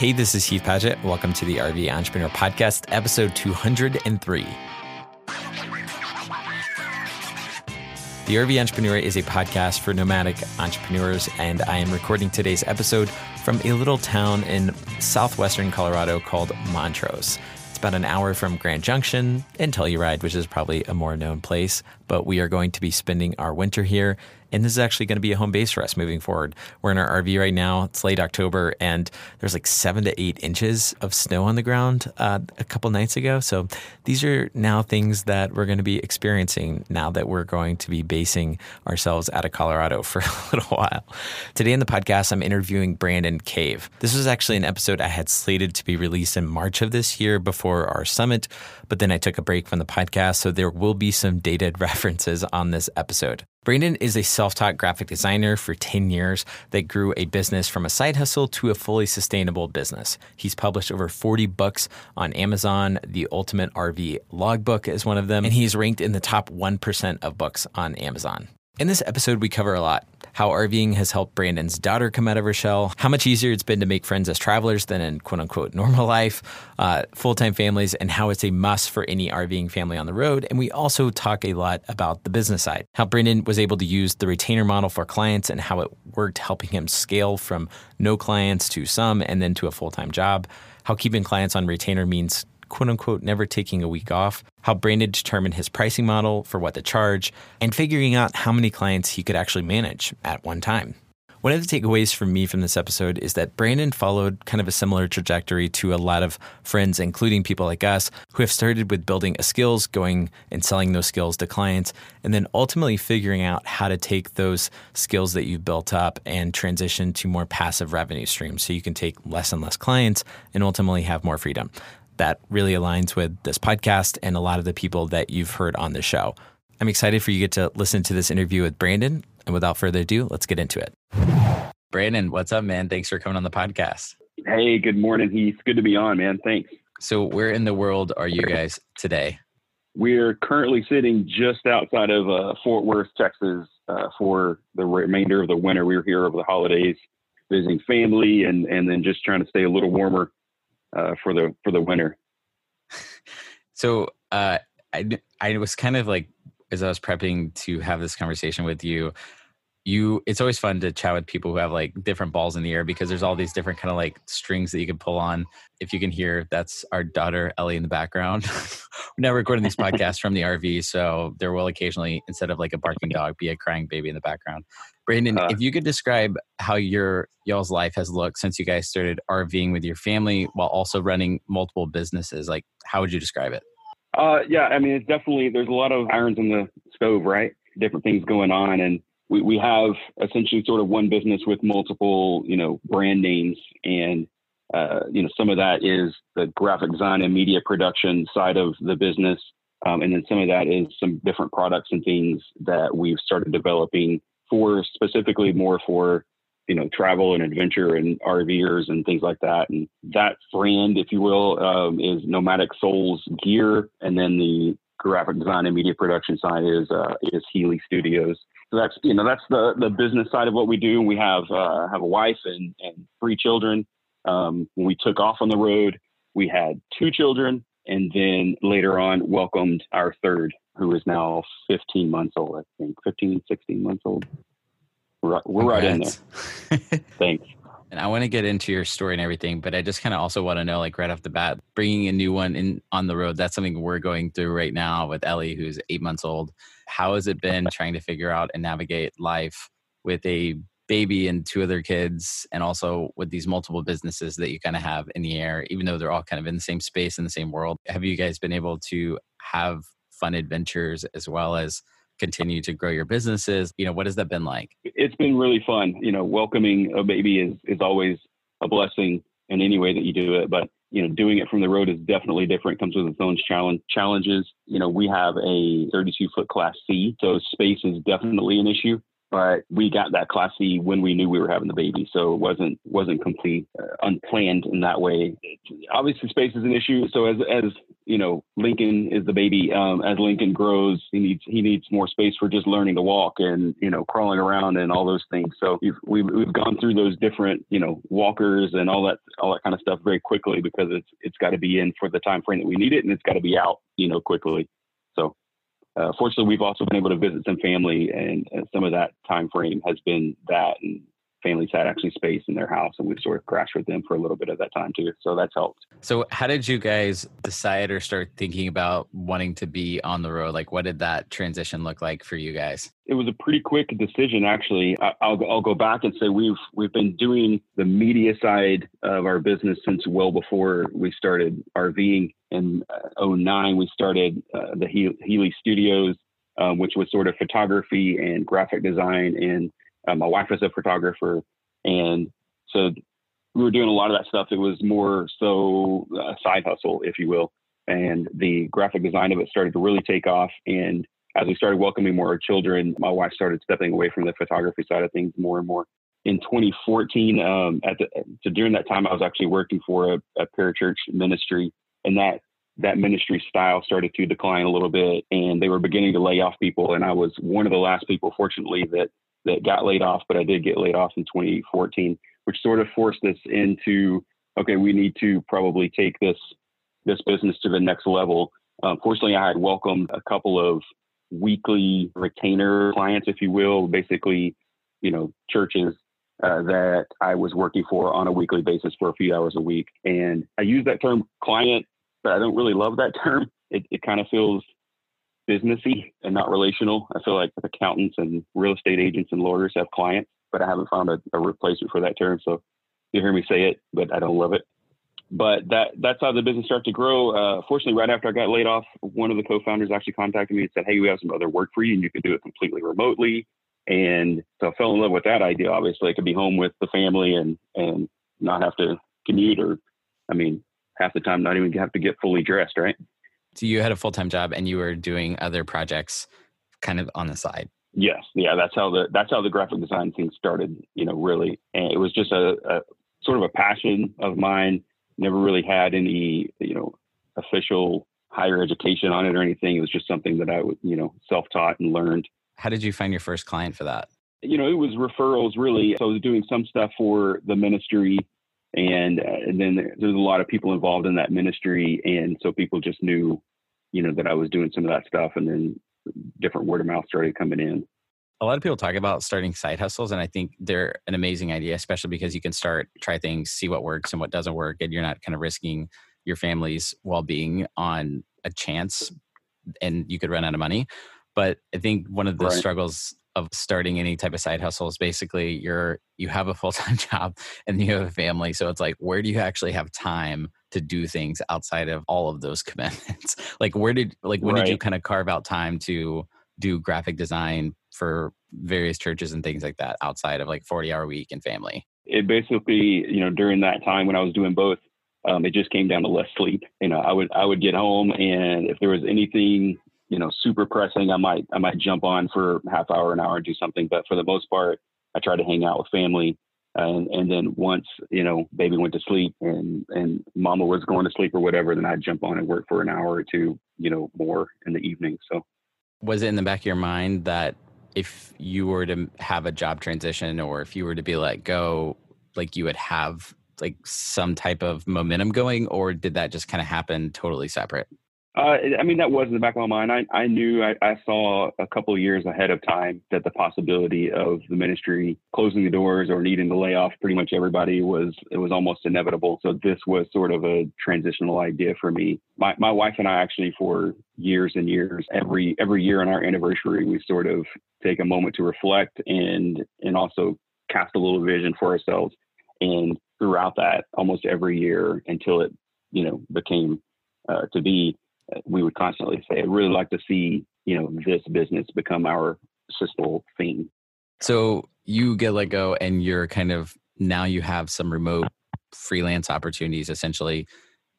Hey, this is Heath Padgett. Welcome to the RV Entrepreneur Podcast, episode 203. The RV Entrepreneur is a podcast for nomadic entrepreneurs, and I am recording today's episode from a little town in southwestern Colorado called Montrose. It's about an hour from Grand Junction and Telluride, which is probably a more known place, but we are going to be spending our winter here and this is actually going to be a home base for us moving forward. We're in our RV right now. It's late October, and there's like seven to eight inches of snow on the ground uh, a couple nights ago. So these are now things that we're going to be experiencing now that we're going to be basing ourselves out of Colorado for a little while. Today in the podcast, I'm interviewing Brandon Cave. This was actually an episode I had slated to be released in March of this year before our summit, but then I took a break from the podcast. So there will be some dated references on this episode. Brandon is a self taught graphic designer for 10 years that grew a business from a side hustle to a fully sustainable business. He's published over 40 books on Amazon. The Ultimate RV Logbook is one of them, and he's ranked in the top 1% of books on Amazon. In this episode, we cover a lot how RVing has helped Brandon's daughter come out of her shell, how much easier it's been to make friends as travelers than in quote unquote normal life, uh, full time families, and how it's a must for any RVing family on the road. And we also talk a lot about the business side, how Brandon was able to use the retainer model for clients and how it worked helping him scale from no clients to some and then to a full time job, how keeping clients on retainer means quote unquote never taking a week off, how Brandon determined his pricing model for what to charge, and figuring out how many clients he could actually manage at one time. One of the takeaways for me from this episode is that Brandon followed kind of a similar trajectory to a lot of friends, including people like us, who have started with building a skills, going and selling those skills to clients, and then ultimately figuring out how to take those skills that you've built up and transition to more passive revenue streams so you can take less and less clients and ultimately have more freedom that really aligns with this podcast and a lot of the people that you've heard on the show. I'm excited for you to get to listen to this interview with Brandon. And without further ado, let's get into it. Brandon, what's up, man? Thanks for coming on the podcast. Hey, good morning, Heath. Good to be on, man. Thanks. So, where in the world are you guys today? We're currently sitting just outside of uh, Fort Worth, Texas, uh, for the remainder of the winter. We were here over the holidays, visiting family, and and then just trying to stay a little warmer uh, for the for the winter. So uh, I I was kind of like as I was prepping to have this conversation with you. You, it's always fun to chat with people who have like different balls in the air because there's all these different kind of like strings that you can pull on. If you can hear, that's our daughter Ellie in the background. We're now recording these podcasts from the RV, so there will occasionally, instead of like a barking dog, be a crying baby in the background. Brandon, uh, if you could describe how your y'all's life has looked since you guys started RVing with your family while also running multiple businesses, like how would you describe it? Uh, yeah, I mean, it's definitely there's a lot of irons in the stove, right? Different things going on, and we we have essentially sort of one business with multiple, you know, brand names, and uh, you know, some of that is the graphic design and media production side of the business. Um, and then some of that is some different products and things that we've started developing for specifically more for you know travel and adventure and RVers and things like that. And that brand, if you will, um, is Nomadic Souls Gear, and then the graphic design and media production side is uh, is Healy Studios. So that's you know that's the the business side of what we do. We have uh, have a wife and and three children. Um, when we took off on the road, we had two children, and then later on welcomed our third who is now 15 months old, I think, 15, 16 months old. We're, we're right in there. Thanks. And I want to get into your story and everything, but I just kind of also want to know, like right off the bat, bringing a new one in on the road. That's something we're going through right now with Ellie, who's eight months old. How has it been trying to figure out and navigate life with a baby and two other kids, and also with these multiple businesses that you kind of have in the air, even though they're all kind of in the same space in the same world? Have you guys been able to have fun adventures as well as continue to grow your businesses? You know, what has that been like? It's been really fun. You know, welcoming a baby is, is always a blessing in any way that you do it. But, you know, doing it from the road is definitely different, comes with its own challenge, challenges. You know, we have a 32 foot class C, so space is definitely an issue but we got that class C when we knew we were having the baby, so it wasn't wasn't complete uh, unplanned in that way. Obviously, space is an issue. So as as you know, Lincoln is the baby. Um, as Lincoln grows, he needs he needs more space for just learning to walk and you know crawling around and all those things. So we've we've, we've gone through those different you know walkers and all that all that kind of stuff very quickly because it's it's got to be in for the time frame that we need it and it's got to be out you know quickly. So uh, fortunately, we've also been able to visit some family, and, and some of that time frame has been that and families had actually space in their house and we've sort of crashed with them for a little bit of that time too. So that's helped. So how did you guys decide or start thinking about wanting to be on the road? Like what did that transition look like for you guys? It was a pretty quick decision actually. I'll, I'll go back and say we've we've been doing the media side of our business since well before we started RVing in uh, 09 we started uh, the Healy Studios um, which was sort of photography and graphic design and uh, my wife is a photographer, and so we were doing a lot of that stuff. It was more so a side hustle, if you will. And the graphic design of it started to really take off. And as we started welcoming more children, my wife started stepping away from the photography side of things more and more. In 2014, um, at the, so during that time, I was actually working for a, a parachurch ministry, and that that ministry style started to decline a little bit, and they were beginning to lay off people. And I was one of the last people, fortunately, that that got laid off, but I did get laid off in 2014, which sort of forced us into okay, we need to probably take this this business to the next level. Um, fortunately, I had welcomed a couple of weekly retainer clients, if you will, basically, you know, churches uh, that I was working for on a weekly basis for a few hours a week. And I use that term client, but I don't really love that term. It, it kind of feels businessy and not relational. I feel like accountants and real estate agents and lawyers have clients, but I haven't found a, a replacement for that term. So you hear me say it, but I don't love it. But that that's how the business started to grow. Uh, fortunately, right after I got laid off, one of the co-founders actually contacted me and said, "Hey, we have some other work for you, and you can do it completely remotely." And so I fell in love with that idea. Obviously, I could be home with the family and and not have to commute, or I mean, half the time not even have to get fully dressed, right? So you had a full time job and you were doing other projects kind of on the side. Yes, yeah, that's how the that's how the graphic design thing started. You know, really, and it was just a, a sort of a passion of mine. Never really had any, you know, official higher education on it or anything. It was just something that I, would, you know, self taught and learned. How did you find your first client for that? You know, it was referrals really. So I was doing some stuff for the ministry, and uh, and then there's a lot of people involved in that ministry, and so people just knew, you know, that I was doing some of that stuff, and then different word of mouth started coming in. A lot of people talk about starting side hustles, and I think they're an amazing idea, especially because you can start, try things, see what works and what doesn't work, and you're not kind of risking your family's well-being on a chance, and you could run out of money. But I think one of the right. struggles of starting any type of side hustle is basically you're you have a full-time job and you have a family so it's like where do you actually have time to do things outside of all of those commitments? Like where did like when right. did you kind of carve out time to do graphic design for various churches and things like that outside of like 40 hour week and family? It basically you know during that time when i was doing both um, it just came down to less sleep. You know i would i would get home and if there was anything you know super pressing, I might I might jump on for half hour an hour and do something. But for the most part, I try to hang out with family. And, and then once you know baby went to sleep and and mama was going to sleep or whatever, then I'd jump on and work for an hour or two, you know, more in the evening. So was it in the back of your mind that if you were to have a job transition or if you were to be let go, like you would have like some type of momentum going, or did that just kind of happen totally separate? Uh, I mean, that was in the back of my mind. I, I knew I, I saw a couple years ahead of time that the possibility of the ministry closing the doors or needing to lay off pretty much everybody was it was almost inevitable. So this was sort of a transitional idea for me. My my wife and I actually for years and years every every year on our anniversary we sort of take a moment to reflect and and also cast a little vision for ourselves. And throughout that, almost every year until it you know became uh, to be we would constantly say, I'd really like to see, you know, this business become our system thing. So you get let go and you're kind of now you have some remote freelance opportunities essentially.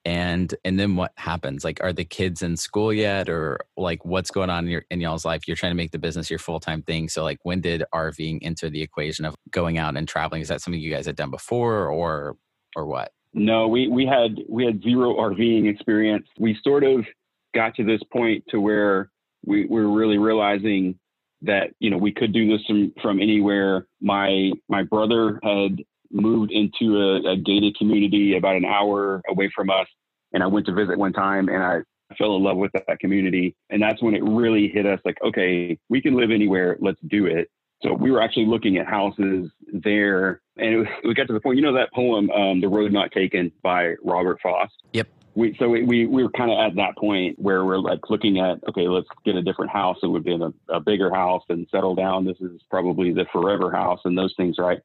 And and then what happens? Like are the kids in school yet or like what's going on in your in y'all's life? You're trying to make the business your full-time thing. So like when did RVing enter the equation of going out and traveling? Is that something you guys had done before or or what? No, we we had we had zero RVing experience. We sort of got to this point to where we, we were really realizing that you know we could do this from, from anywhere. My my brother had moved into a, a gated community about an hour away from us, and I went to visit one time, and I fell in love with that community, and that's when it really hit us. Like, okay, we can live anywhere. Let's do it. So we were actually looking at houses there, and was, we got to the point. You know that poem, um, "The Road Not Taken" by Robert Frost. Yep we so we, we, we were kind of at that point where we're like looking at okay let's get a different house it would be a, a bigger house and settle down. This is probably the forever house and those things right?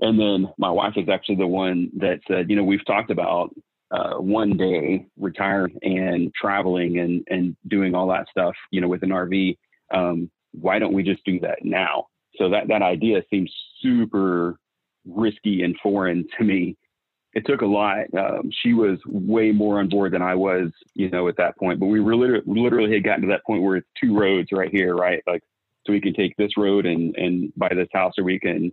And then my wife is actually the one that said you know we've talked about uh, one day retiring and traveling and and doing all that stuff you know with an rv um, why don't we just do that now? So that that idea seems super risky and foreign to me it took a lot. Um, she was way more on board than I was, you know, at that point. But we were literally, literally had gotten to that point where it's two roads right here, right? Like, so we can take this road and and buy this house, or we can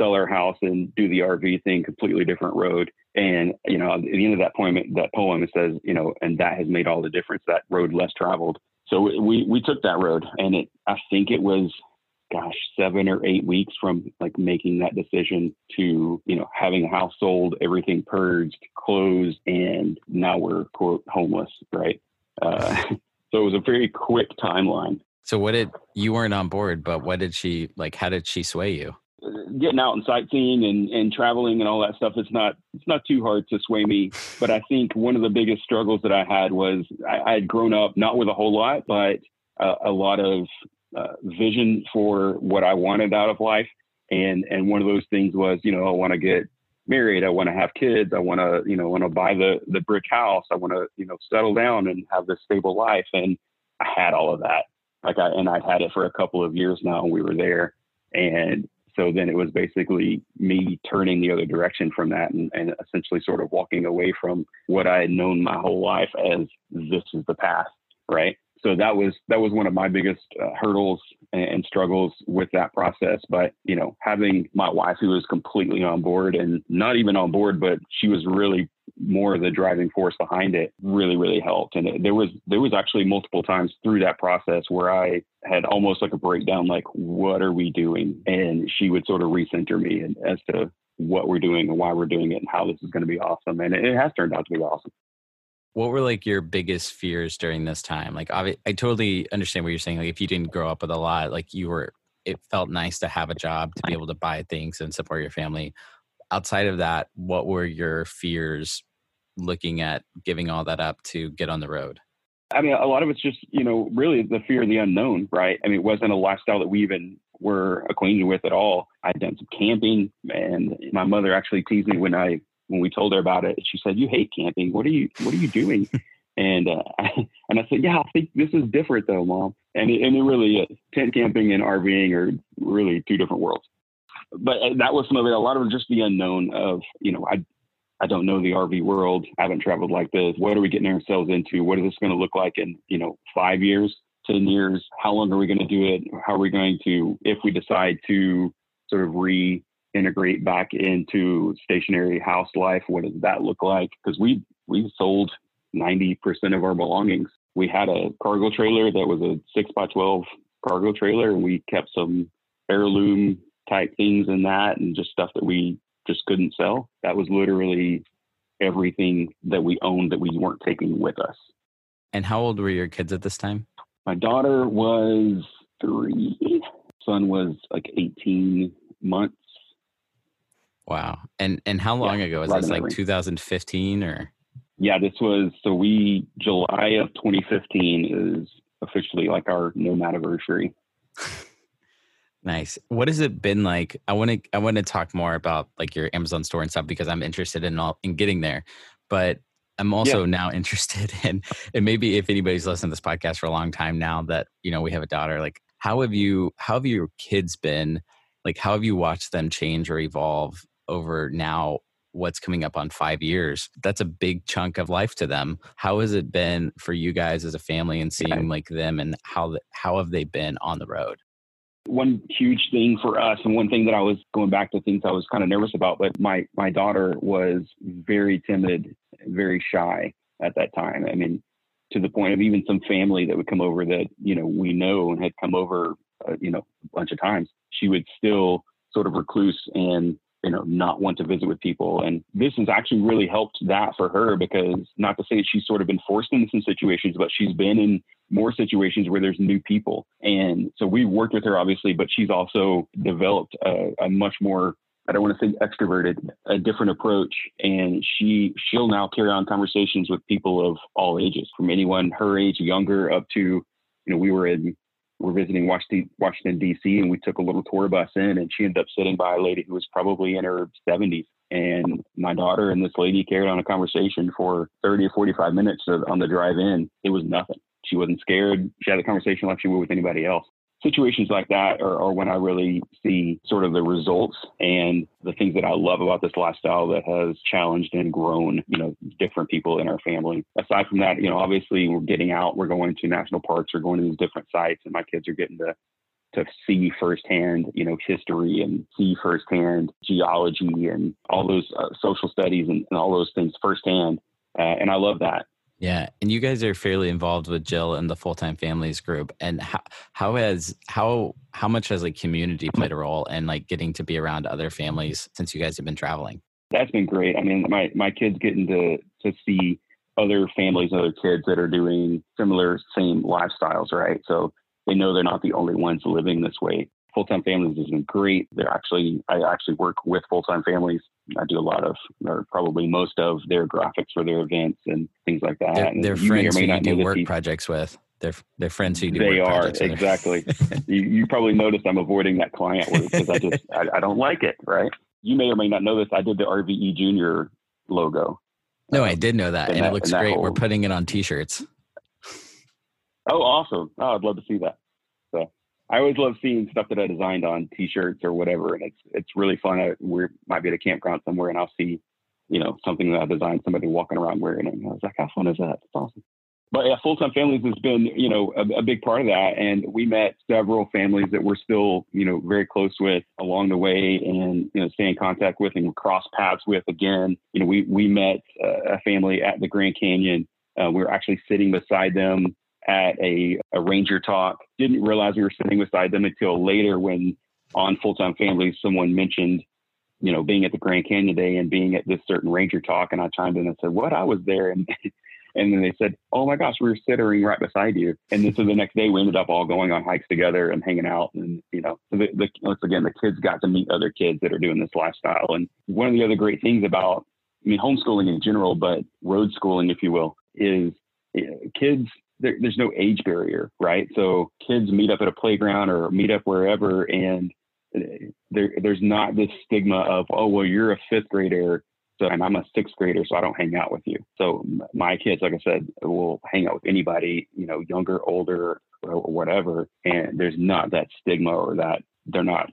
sell our house and do the RV thing, completely different road. And you know, at the end of that poem, that poem it says, you know, and that has made all the difference. That road less traveled. So we we took that road, and it I think it was gosh, seven or eight weeks from like making that decision to, you know, having a house sold, everything purged, closed, and now we're quote homeless, right? Uh, so it was a very quick timeline. So what did you weren't on board, but what did she like? How did she sway you? Getting out and sightseeing and, and traveling and all that stuff. It's not it's not too hard to sway me. But I think one of the biggest struggles that I had was I, I had grown up not with a whole lot, but uh, a lot of uh, vision for what I wanted out of life. And and one of those things was, you know, I want to get married. I want to have kids. I want to, you know, want to buy the the brick house. I want to, you know, settle down and have this stable life. And I had all of that. Like I and I'd had it for a couple of years now. We were there, and so then it was basically me turning the other direction from that and, and essentially sort of walking away from what I had known my whole life as this is the path, right? So that was that was one of my biggest uh, hurdles and, struggles with that process. But you know having my wife who was completely on board and not even on board but she was really more of the driving force behind it really really helped. And it, there was there was actually multiple times through that process where i had almost like a breakdown like what are we doing? And she would sort of recenter me and, as to what we're doing and why we're doing it and how this is going to be awesome. And it, it has turned out to be awesome what were like your biggest fears during this time? Like I, totally understand what you're saying like if you didn't grow up with a lot like you were it felt nice to have a job to be able to buy things and support your family. Outside of that what were your fears looking at giving all that up to get on the road? I mean a lot of it's just you know really the fear of the unknown right? I mean it wasn't a lifestyle that we even were acquainted with at all. I'd done some camping and my mother actually teased me when i when we told her about it, she said, "You hate camping. What are you What are you doing?" and uh, and I said, "Yeah, I think this is different though, mom." And it, and it really is. Tent camping and RVing are really two different worlds. But uh, that was some of it. A lot of it just the unknown of you know I I don't know the RV world. I haven't traveled like this. What are we getting ourselves into? What is this going to look like in you know five years, ten years? How long are we going to do it? How are we going to if we decide to sort of re integrate back into stationary house life? What does that look like? Because we we sold 90% of our belongings. We had a cargo trailer that was a six by 12 cargo trailer, and we kept some heirloom type things in that, and just stuff that we just couldn't sell. That was literally everything that we owned that we weren't taking with us. And how old were your kids at this time? My daughter was three. Son was like 18 months. Wow. And and how long yeah, ago was this? Like 2015 or? Yeah, this was so we July of 2015 is officially like our nomad anniversary. nice. What has it been like? I want to I want to talk more about like your Amazon store and stuff because I'm interested in all in getting there. But I'm also yeah. now interested in and maybe if anybody's listened to this podcast for a long time now that you know we have a daughter, like how have you how have your kids been? Like how have you watched them change or evolve over now what's coming up on five years that's a big chunk of life to them. How has it been for you guys as a family and seeing like them and how how have they been on the road? One huge thing for us and one thing that I was going back to things I was kind of nervous about, but my my daughter was very timid, very shy at that time. I mean, to the point of even some family that would come over that, you know, we know and had come over, uh, you know, a bunch of times, she would still sort of recluse and you know, not want to visit with people. And this has actually really helped that for her because not to say she's sort of been forced into some situations, but she's been in more situations where there's new people. And so we've worked with her obviously, but she's also developed a, a much more I don't want to say extroverted, a different approach. And she she'll now carry on conversations with people of all ages, from anyone her age younger up to, you know, we were in we're visiting Washington, Washington D.C. and we took a little tour bus in, and she ended up sitting by a lady who was probably in her 70s. And my daughter and this lady carried on a conversation for 30 or 45 minutes on the drive in. It was nothing. She wasn't scared. She had a conversation like she would with anybody else situations like that are, are, when I really see sort of the results and the things that I love about this lifestyle that has challenged and grown, you know, different people in our family. Aside from that, you know, obviously we're getting out, we're going to national parks, we're going to these different sites, and my kids are getting to to see firsthand, you know, history and see firsthand geology and all those uh, social studies and, and all those things firsthand. Uh, and I love that. Yeah, and you guys are fairly involved with Jill and the full time families group. And how how has how how much has like community played a role in like getting to be around other families since you guys have been traveling? That's been great. I mean, my my kids getting to to see other families, other kids that are doing similar same lifestyles, right? So they know they're not the only ones living this way full time families has been great. They're actually I actually work with full time families. I do a lot of or probably most of their graphics for their events and things like that. They're, they're friends who you do work projects with. They're they're friends who do. They are exactly. you, you probably noticed I'm avoiding that client word because I just I, I, don't like it. Right. You may or may not know this. I did the RVE Junior logo. No, I did know that, and that, it looks great. Whole... We're putting it on T-shirts. Oh, awesome! Oh, I'd love to see that. I always love seeing stuff that I designed on T-shirts or whatever, and it's it's really fun. I, we might be at a campground somewhere, and I'll see, you know, something that I designed, somebody walking around wearing it. And I was like, how fun is that? It's awesome. But yeah, full time families has been, you know, a, a, big part of that. And we met several families that we're still, you know, very close with along the way, and you know, stay in contact with and cross paths with again. You know, we we met uh, a family at the Grand Canyon. Uh, we were actually sitting beside them at a, a ranger talk. Didn't realize we were sitting beside them until later when on Full Time Families, someone mentioned, you know, being at the Grand Canyon Day and being at this certain ranger talk. And I chimed in and said, what? I was there. And, and then they said, oh my gosh, we were sitting right beside you. And then so the next day we ended up all going on hikes together and hanging out. And, you know, the, the, once again, the kids got to meet other kids that are doing this lifestyle. And one of the other great things about, I mean, homeschooling in general, but road schooling, if you will, is eh, kids there, there's no age barrier, right? So kids meet up at a playground or meet up wherever, and uh, there, there's not this stigma of, oh, well, you're a fifth grader, so and I'm a sixth grader, so I don't hang out with you. So my kids, like I said, will hang out with anybody, you know, younger, older, or whatever, and there's not that stigma or that they're not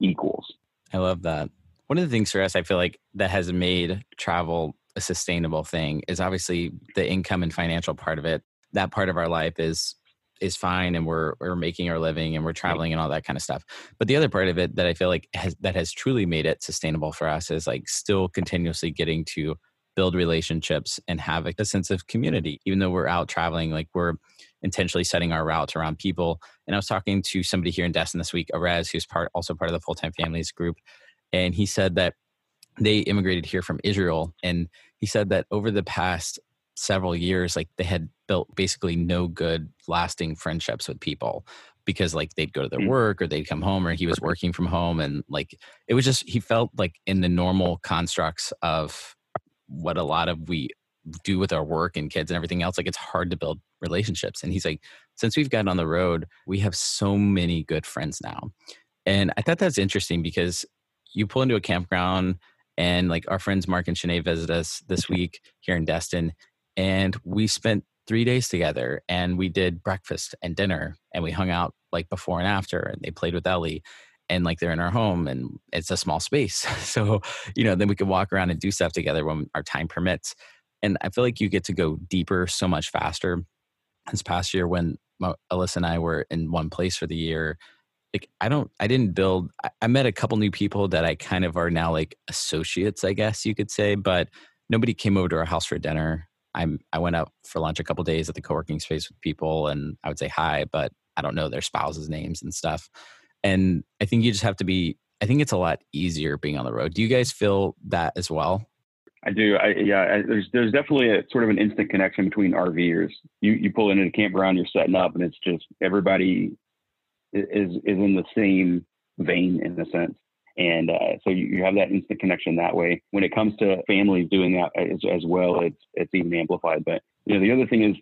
equals. I love that. One of the things for us, I feel like that has made travel a sustainable thing is obviously the income and financial part of it that part of our life is is fine and we're we're making our living and we're traveling and all that kind of stuff. But the other part of it that I feel like has that has truly made it sustainable for us is like still continuously getting to build relationships and have a, sense of community. Even though we're out traveling, like we're intentionally setting our routes around people. And I was talking to somebody here in Destin this week, Arez, who's part also part of the full time families group, and he said that they immigrated here from Israel, and he said that over the past several years, like they had built basically no good lasting friendships with people because like they'd go to their mm. work or they'd come home or he was working from home and like it was just he felt like in the normal constructs of what a lot of we do with our work and kids and everything else like it's hard to build relationships. And he's like since we've gotten on the road we have so many good friends now. And i thought that's interesting because you pull into a campground and like our friends mark and Shanae visit us this week here in destin and we spent three days together and we did breakfast and dinner and we hung out like before and after and they played with Ellie and like they're in our home and it's a small space. So, you know, then we could walk around and do stuff together when our time permits. And I feel like you get to go deeper so much faster. This past year, when Alyssa and I were in one place for the year, like I don't I didn't build I, I met a couple new people that I kind of are now like associates, I guess you could say, but nobody came over to our house for dinner. I'm I went out for lunch a couple days at the co-working space with people and I would say hi, but I don't know their spouses' names and stuff. And I think you just have to be I think it's a lot easier being on the road. Do you guys feel that as well? I do. I, yeah, I, there's there's definitely a sort of an instant connection between RVers. You you pull into a campground, you're setting up, and it's just everybody is is in the same vein in a sense. And uh, so you, have that instant connection that way. When it comes to families doing that as, as well, it's it's even amplified. But you know, the other thing is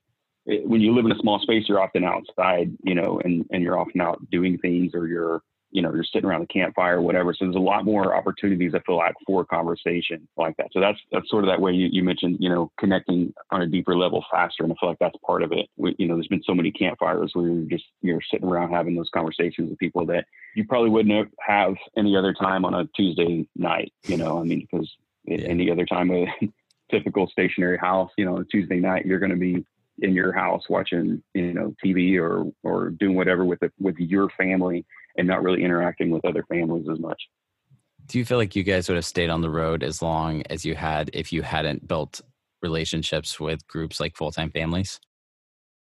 when you live in a small space, you're often outside, you know, and and you're often out doing things, or you're you know, you're sitting around the campfire or whatever. So there's a lot more opportunities I feel like for conversation like that. So that's that's sort of that way you, you mentioned, you know, connecting on a deeper level faster. And I feel like that's part of it. We, you know, there's been so many campfires where you're just you're sitting around having those conversations with people that you probably wouldn't have any other time on a Tuesday night, you know, I mean, because yeah. any other time a typical stationary house, you know, on a Tuesday night, you're going to be in your house watching, you know, TV or, or doing whatever with it, with your family and not really interacting with other families as much. Do you feel like you guys would have stayed on the road as long as you had if you hadn't built relationships with groups like full time families?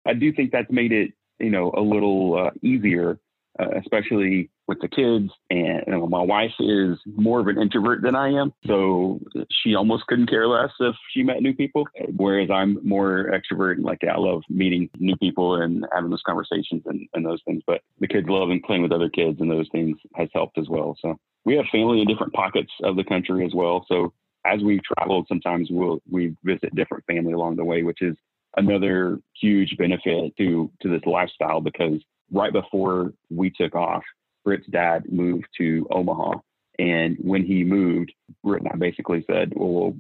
I do think that's made it, you know, a little uh, easier, uh, especially with the kids. And know, my wife is more of an introvert than I am, so she almost couldn't care less if she met new people. Whereas I'm more extrovert and like I love meeting new people and having those conversations and, and those things. But the kids love and playing with other kids and those things has helped as well. So we have family in different pockets of the country as well. So as we've traveled, sometimes we'll we visit different family along the way, which is another huge benefit to to this lifestyle because right before we took off, Britt's dad moved to Omaha. And when he moved, Britt and I basically said, well, we'll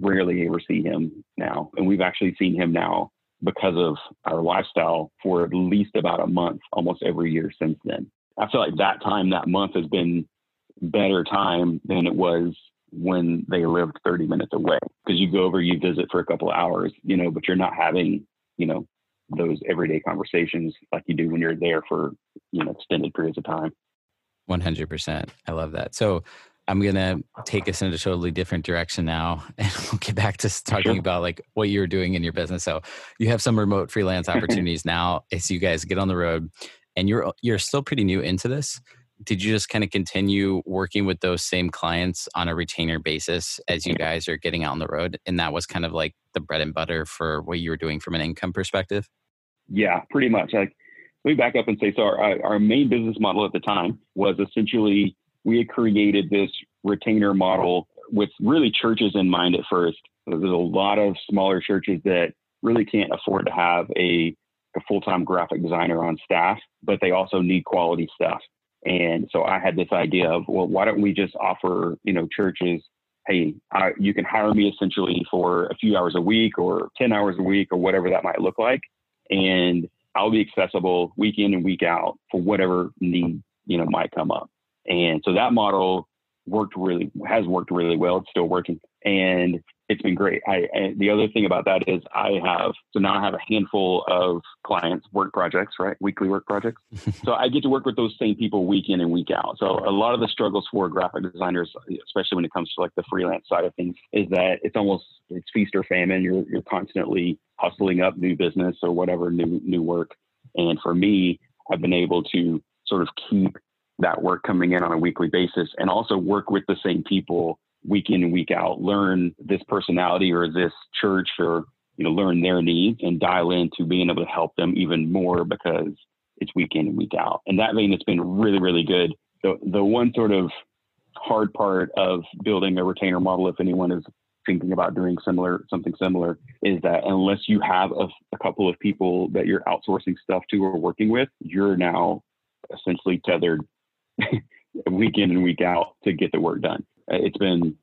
rarely ever see him now. And we've actually seen him now because of our lifestyle for at least about a month, almost every year since then. I feel like that time, that month has been better time than it was when they lived 30 minutes away. Because you go over, you visit for a couple of hours, you know, but you're not having, you know, those everyday conversations like you do when you're there for you know extended periods of time. 100% i love that. So i'm going to take us in a totally different direction now and we'll get back to talking sure. about like what you're doing in your business. So you have some remote freelance opportunities now as you guys get on the road and you're you're still pretty new into this. Did you just kind of continue working with those same clients on a retainer basis as you guys are getting out on the road and that was kind of like the bread and butter for what you were doing from an income perspective? Yeah, pretty much. Like, let me back up and say so. Our, our main business model at the time was essentially we had created this retainer model with really churches in mind at first. There's a lot of smaller churches that really can't afford to have a, a full time graphic designer on staff, but they also need quality stuff. And so I had this idea of, well, why don't we just offer, you know, churches, hey, I, you can hire me essentially for a few hours a week or 10 hours a week or whatever that might look like and I'll be accessible week in and week out for whatever need you know might come up. And so that model worked really has worked really well. It's still working, and it's been great. I, the other thing about that is I have so now I have a handful of clients, work projects, right, weekly work projects. so I get to work with those same people week in and week out. So a lot of the struggles for graphic designers, especially when it comes to like the freelance side of things, is that it's almost it's feast or famine. You're you're constantly hustling up new business or whatever new new work. And for me, I've been able to sort of keep that work coming in on a weekly basis and also work with the same people week in and week out, learn this personality or this church or, you know, learn their needs and dial into being able to help them even more because it's week in and week out. And that vein, it's been really, really good. The, the one sort of hard part of building a retainer model, if anyone is thinking about doing similar, something similar, is that unless you have a, a couple of people that you're outsourcing stuff to or working with, you're now essentially tethered week in and week out to get the work done. It's been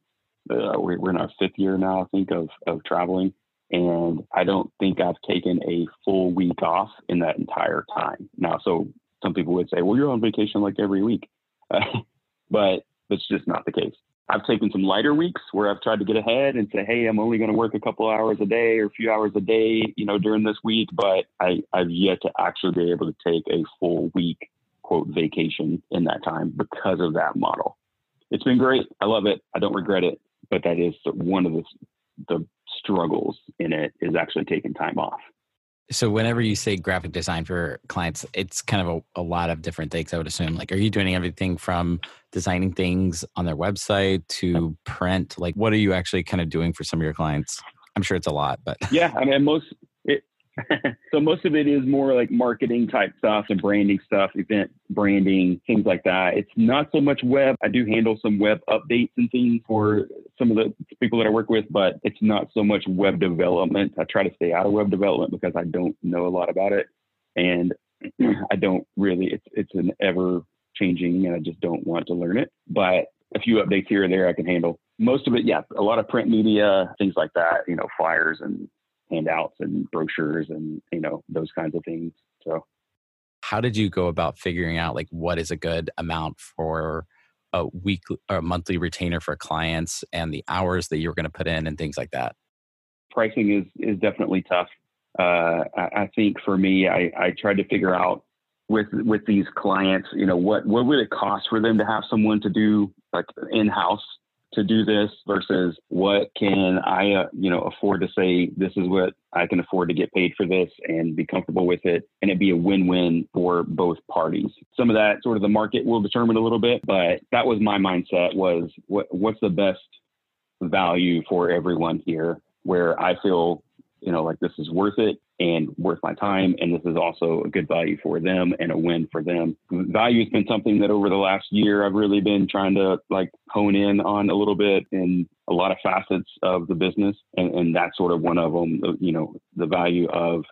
uh, we're in our fifth year now, I think, of of traveling, and I don't think I've taken a full week off in that entire time. Now, so some people would say, "Well, you're on vacation like every week," uh, but that's just not the case. I've taken some lighter weeks where I've tried to get ahead and say, "Hey, I'm only going to work a couple hours a day or a few hours a day, you know, during this week." But I, I've yet to actually be able to take a full week quote vacation in that time because of that model. It's been great. I love it. I don't regret it, but that is one of the the struggles in it is actually taking time off. So whenever you say graphic design for clients, it's kind of a, a, lot of different things. I would assume. Like, are you doing everything from designing things on their website to print? Like, what are you actually kind of doing for some of your clients? I'm sure it's a lot, but yeah, I mean, most so most of it is more like marketing type stuff and branding stuff, event branding, things like that. It's not so much web. I do handle some web updates and things for some of the people that I work with, but it's not so much web development. I try to stay out of web development because I don't know a lot about it. And I don't really, it's, it's an ever changing and I just don't want to learn it. But a few updates here and there I can handle. Most of it, yeah, a lot of print media, things like that, you know, flyers and handouts and brochures and you know those kinds of things so. How did you go about figuring out like what is a good amount for a weekly or a monthly retainer for clients and the hours that you're going to put in and things like that? Pricing is is definitely tough. Uh, I, I, think for me I, I tried to figure out with with these clients you know what what would it cost for them to have someone to do like in-house to do this versus what can I, uh, you know, afford to say this is what I can afford to get paid for this and be comfortable with it and it be a win-win for both parties. Some of that sort of the market will determine a little bit, but that was my mindset was what, what's the best value for everyone here where I feel, you know, like this is worth it and worth my time. And this is also a good value for them and a win for them. Value has been something that over the last year I've really been trying to like hone in on a little bit in a lot of facets of the business. And, and that's sort of one of them, you know, the value of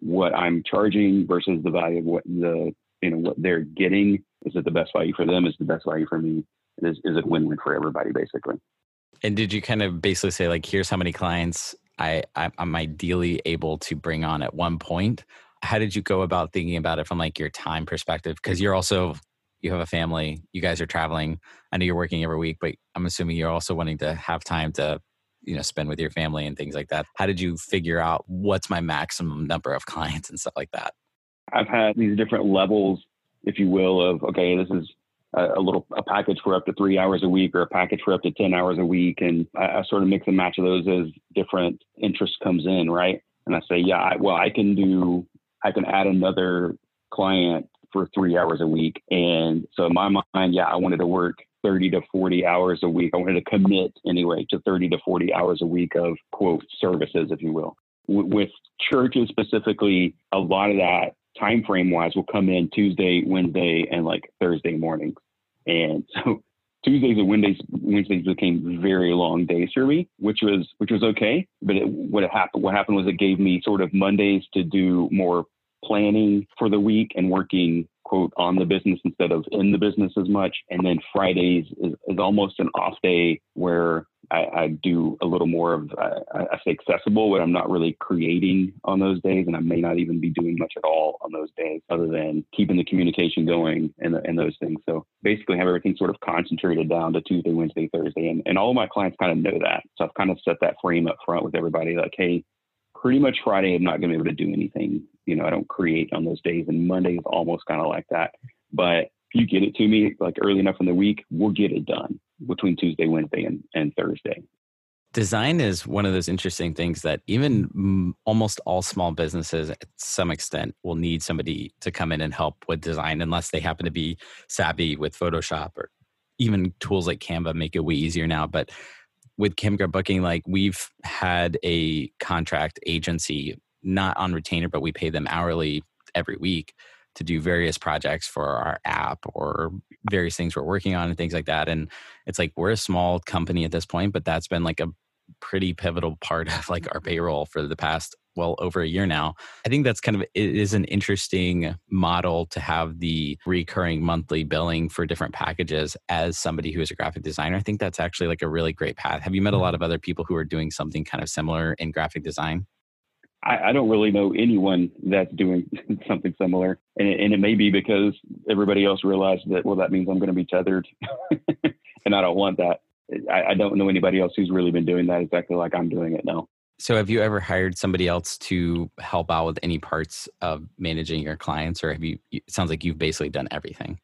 what I'm charging versus the value of what the, you know, what they're getting. Is it the best value for them? Is the best value for me? Is, is it win-win for everybody basically? And did you kind of basically say like, here's how many clients I, I'm ideally able to bring on at one point. How did you go about thinking about it from like your time perspective? Because you're also you have a family, you guys are traveling. I know you're working every week, but I'm assuming you're also wanting to have time to you know spend with your family and things like that. How did you figure out what's my maximum number of clients and stuff like that? I've had these different levels, if you will, of okay, this is a, little a package for up to three hours a week or a package for up to 10 hours a week. And I, I sort of mix and match those as different interest comes in, right? And I say, yeah, I, well, I can do, I can add another client for three hours a week. And so in my mind, yeah, I wanted to work 30 to 40 hours a week. I wanted to commit anyway to 30 to 40 hours a week of quote services, if you will. W- with churches specifically, a lot of that time frame wise will come in Tuesday, Wednesday, and like Thursday mornings. And so Tuesdays and Wednesdays Wednesdays became very long days for me, which was which was okay. But it, what happened what happened was it gave me sort of Mondays to do more planning for the week and working quote on the business instead of in the business as much. And then Fridays is, is almost an off day where I, I do a little more of uh, I say accessible, but I'm not really creating on those days, and I may not even be doing much at all on those days, other than keeping the communication going and, and those things. So basically, have everything sort of concentrated down to Tuesday, Wednesday, Thursday, and and all of my clients kind of know that. So I've kind of set that frame up front with everybody, like, hey, pretty much Friday, I'm not going to be able to do anything. You know, I don't create on those days, and Monday is almost kind of like that. But if you get it to me like early enough in the week, we'll get it done between Tuesday, Wednesday, and, and Thursday. Design is one of those interesting things that even almost all small businesses, at some extent, will need somebody to come in and help with design, unless they happen to be savvy with Photoshop or even tools like Canva make it way easier now. But with Campground Booking, like we've had a contract agency, not on retainer, but we pay them hourly every week to do various projects for our app or various things we're working on and things like that. And it's like we're a small company at this point, but that's been like a pretty pivotal part of like our mm-hmm. payroll for the past well over a year now. I think that's kind of it is an interesting model to have the recurring monthly billing for different packages as somebody who is a graphic designer. I think that's actually like a really great path. Have you met a lot mm-hmm. of other people who are doing something kind of similar in graphic design? I, I, don't really know anyone that's doing something similar, and it, and it may be because everybody else realized that well, that means I'm going to be tethered, and I don't want that. I, I, don't know anybody else who's really been doing that exactly like I'm doing it now. So, have you ever hired somebody else to help out with any parts of managing your clients, or have you? It sounds like you've basically done everything.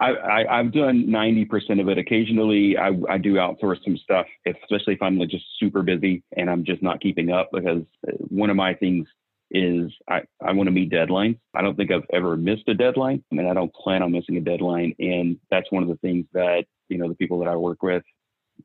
I, have done 90% of it. Occasionally, I, I, do outsource some stuff, especially if I'm like just super busy and I'm just not keeping up. Because uh, one of my things is I, I want to meet deadlines. I don't think I've ever missed a deadline. I mean, I don't plan on missing a deadline. And that's one of the things that, you know, the people that I work with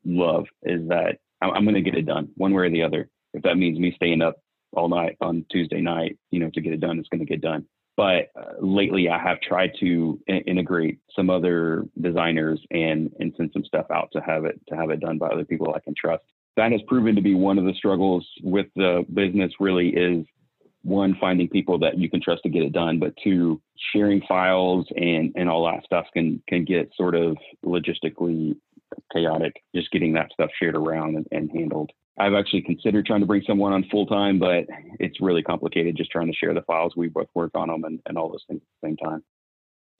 love is that I'm, I'm going to get it done one way or the other. If that means me staying up all night on Tuesday night, you know, to get it done, it's going to get done. But uh, lately, I have tried to in- integrate some other designers and and send some stuff out to have it to have it done by other people I can trust. That has proven to be one of the struggles with the business. Really, is one finding people that you can trust to get it done, but two sharing files and and all that stuff can can get sort of logistically chaotic. Just getting that stuff shared around and, and handled. I've actually considered trying to bring someone on full time, but it's really complicated just trying to share the files. We both work on them and, and all those things at the same time.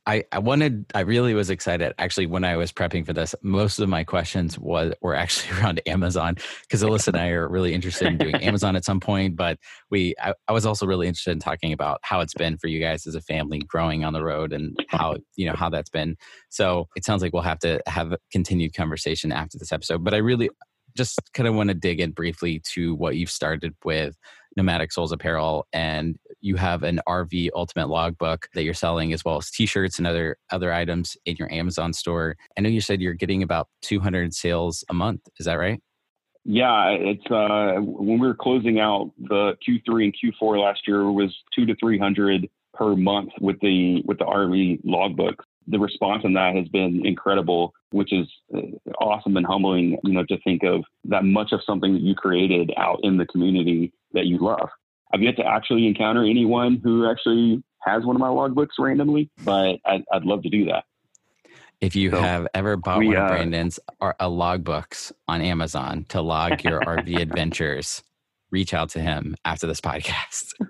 I, I wanted I really was excited actually when I was prepping for this. Most of my questions was were actually around Amazon because Alyssa and I are really interested in doing Amazon at some point. But we I, I, was also really interested in talking about how it's been for you guys as a family growing on the road and how you know how that's been. So it sounds like we'll have to have a continued conversation after this episode. But I really just kind of want to dig in briefly to what you've started with Nomadic Souls Apparel, and you have an RV Ultimate Logbook that you're selling, as well as T-shirts and other other items in your Amazon store. I know you said you're getting about 200 sales a month. Is that right? Yeah, it's uh, when we were closing out the Q3 and Q4 last year was two to 300 per month with the with the RV logbook the response on that has been incredible, which is uh, awesome and humbling, you know, to think of that much of something that you created out in the community that you love. I've yet to actually encounter anyone who actually has one of my logbooks randomly, but I'd, I'd love to do that. If you so have ever bought we, one of uh, Brandon's uh, logbooks on Amazon to log your RV adventures, reach out to him after this podcast.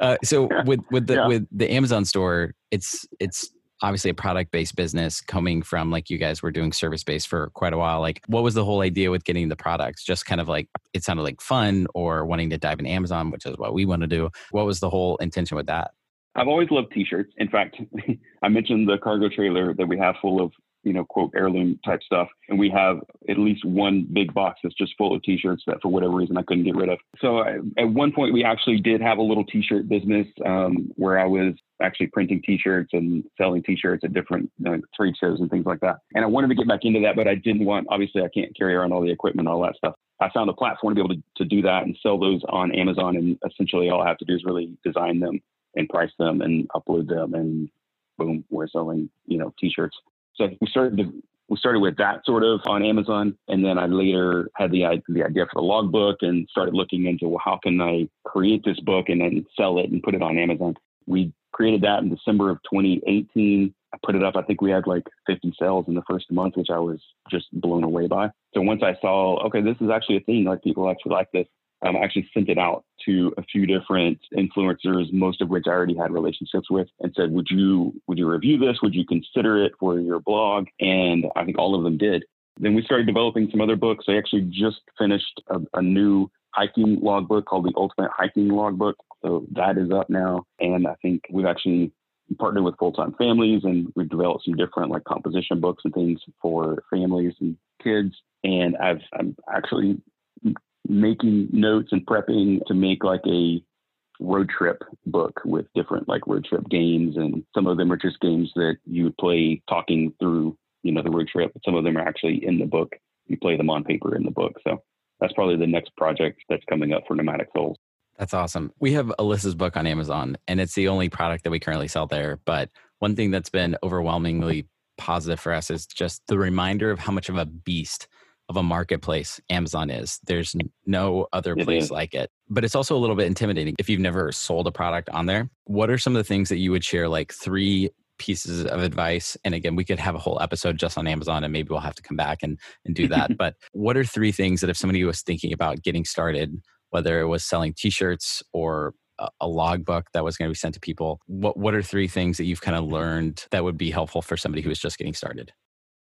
Uh, so with with the yeah. with the Amazon store, it's it's obviously a product based business coming from like you guys were doing service based for quite a while like what was the whole idea with getting the products? Just kind of like it sounded like fun or wanting to dive in amazon which is what we want to do. What was the whole intention with that? I've always loved t-shirts. In fact i mentioned the cargo trailer that we have full of you know, quote heirloom type stuff. And we have at least one big box that's just full of t-shirts that for whatever reason I couldn't get rid of. So I, at one point we actually did have a little t-shirt business um, where I was actually printing t-shirts and selling t-shirts at different you know, trade shows and things like that. And I wanted to get back into that, but I didn't want, obviously I can't carry around all the equipment all that stuff. I found a platform to be able to, to do that and sell those on Amazon. And essentially all I have to do is really design them and price them and upload them and boom, we're selling, you know, t-shirts. So we started to, we started with that sort of on Amazon, and then I later had the the idea for the logbook and started looking into well, how can I create this book and then sell it and put it on Amazon. We created that in December of 2018. I put it up. I think we had like 50 sales in the first month, which I was just blown away by. So once I saw, okay, this is actually a thing. Like people actually like this um, I actually sent it out to a few different influencers, most of which I already had relationships with, and said, "Would you would you review this? Would you consider it for your blog?" And I think all of them did. Then we started developing some other books. I actually just finished a, a new hiking logbook called the Ultimate Hiking Logbook. So that is up now, and I think we've actually partnered with full time families, and we've developed some different like composition books and things for families and kids. And I've I'm actually making notes and prepping to make like a road trip book with different like road trip games. And some of them are just games that you would play talking through you know the road trip. Some of them are actually in the book. You play them on paper in the book. So that's probably the next project that's coming up for nomadic souls. That's awesome. We have alyssa's book on amazon and it's the only product that we currently sell there. But one thing that's been overwhelmingly positive for us is just the reminder of how much of a beast of a marketplace Amazon is. There's no other place like it. But it's also a little bit intimidating if you've never sold a product on there. What are some of the things that you would share, like three pieces of advice? And again, we could have a whole episode just on Amazon and maybe we'll have to come back and, and do that. but what are three things that if somebody was thinking about getting started, whether it was selling t shirts or a logbook that was going to be sent to people. What what are three things that you've kind of learned that would be helpful for somebody who is just getting started?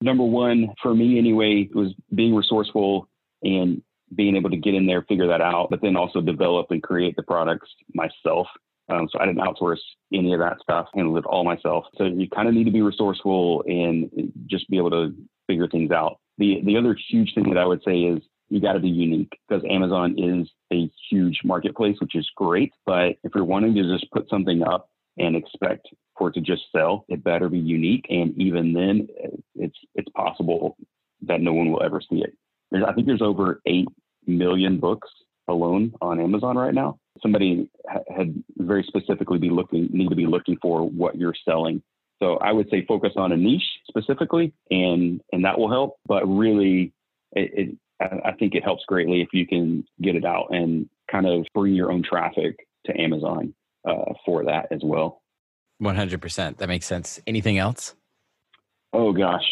Number one for me anyway was being resourceful and being able to get in there, figure that out, but then also develop and create the products myself. Um, so I didn't outsource any of that stuff, handled it all myself. So you kind of need to be resourceful and just be able to figure things out. The the other huge thing that I would say is you got to be unique because Amazon is a huge marketplace, which is great. But if you're wanting to just put something up and expect for it to just sell, it better be unique. And even then, it's it's possible that no one will ever see it. There's, I think there's over eight million books alone on Amazon right now. Somebody had very specifically be looking need to be looking for what you're selling. So I would say focus on a niche specifically, and and that will help. But really, it, it I think it helps greatly if you can get it out and kind of bring your own traffic to Amazon uh, for that as well. 100%. That makes sense. Anything else? Oh, gosh.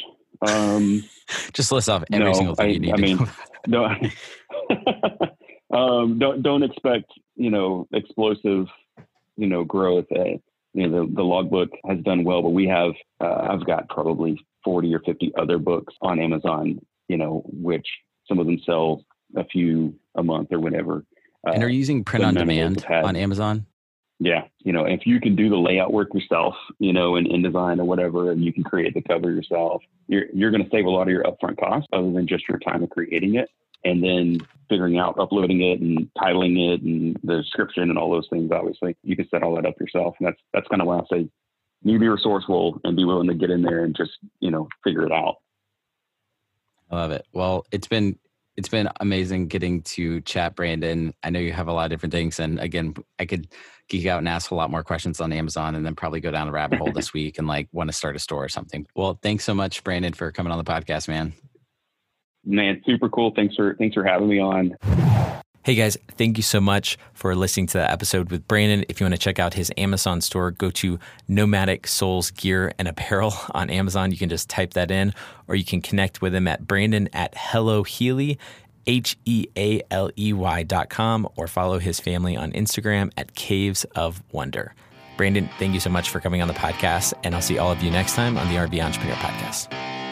Um, Just list off every no, single thing I, you need. I to mean, no, um, don't don't expect you know explosive you know growth. Uh, you know the the logbook has done well, but we have uh, I've got probably forty or fifty other books on Amazon. You know, which some of them sell a few a month or whatever. and are you using print on none of those demand on Amazon? Yeah, you know, if you can do the layout work yourself, you know, in InDesign or whatever, and you can create the cover yourself, you're you're going to save a lot of your upfront costs, other than just your time of creating it, and then figuring out uploading it and titling it and the description and all those things. Obviously, you can set all that up yourself, and that's that's kind of why I say you need to be resourceful and be willing to get in there and just you know figure it out. I love it. Well, it's been it's been amazing getting to chat, Brandon. I know you have a lot of different things, and again, I could geek out and ask a lot more questions on Amazon, and then probably go down the rabbit hole this week and like want to start a store or something. Well, thanks so much, Brandon, for coming on the podcast, man. Man, super cool. Thanks for thanks for having me on. Hey guys, thank you so much for listening to that episode with Brandon. If you want to check out his Amazon store, go to Nomadic Souls Gear and Apparel on Amazon. You can just type that in, or you can connect with him at Brandon at Hello Healey, H E A L E Y dot com, or follow his family on Instagram at Caves of Wonder. Brandon, thank you so much for coming on the podcast, and I'll see all of you next time on the RV Entrepreneur Podcast.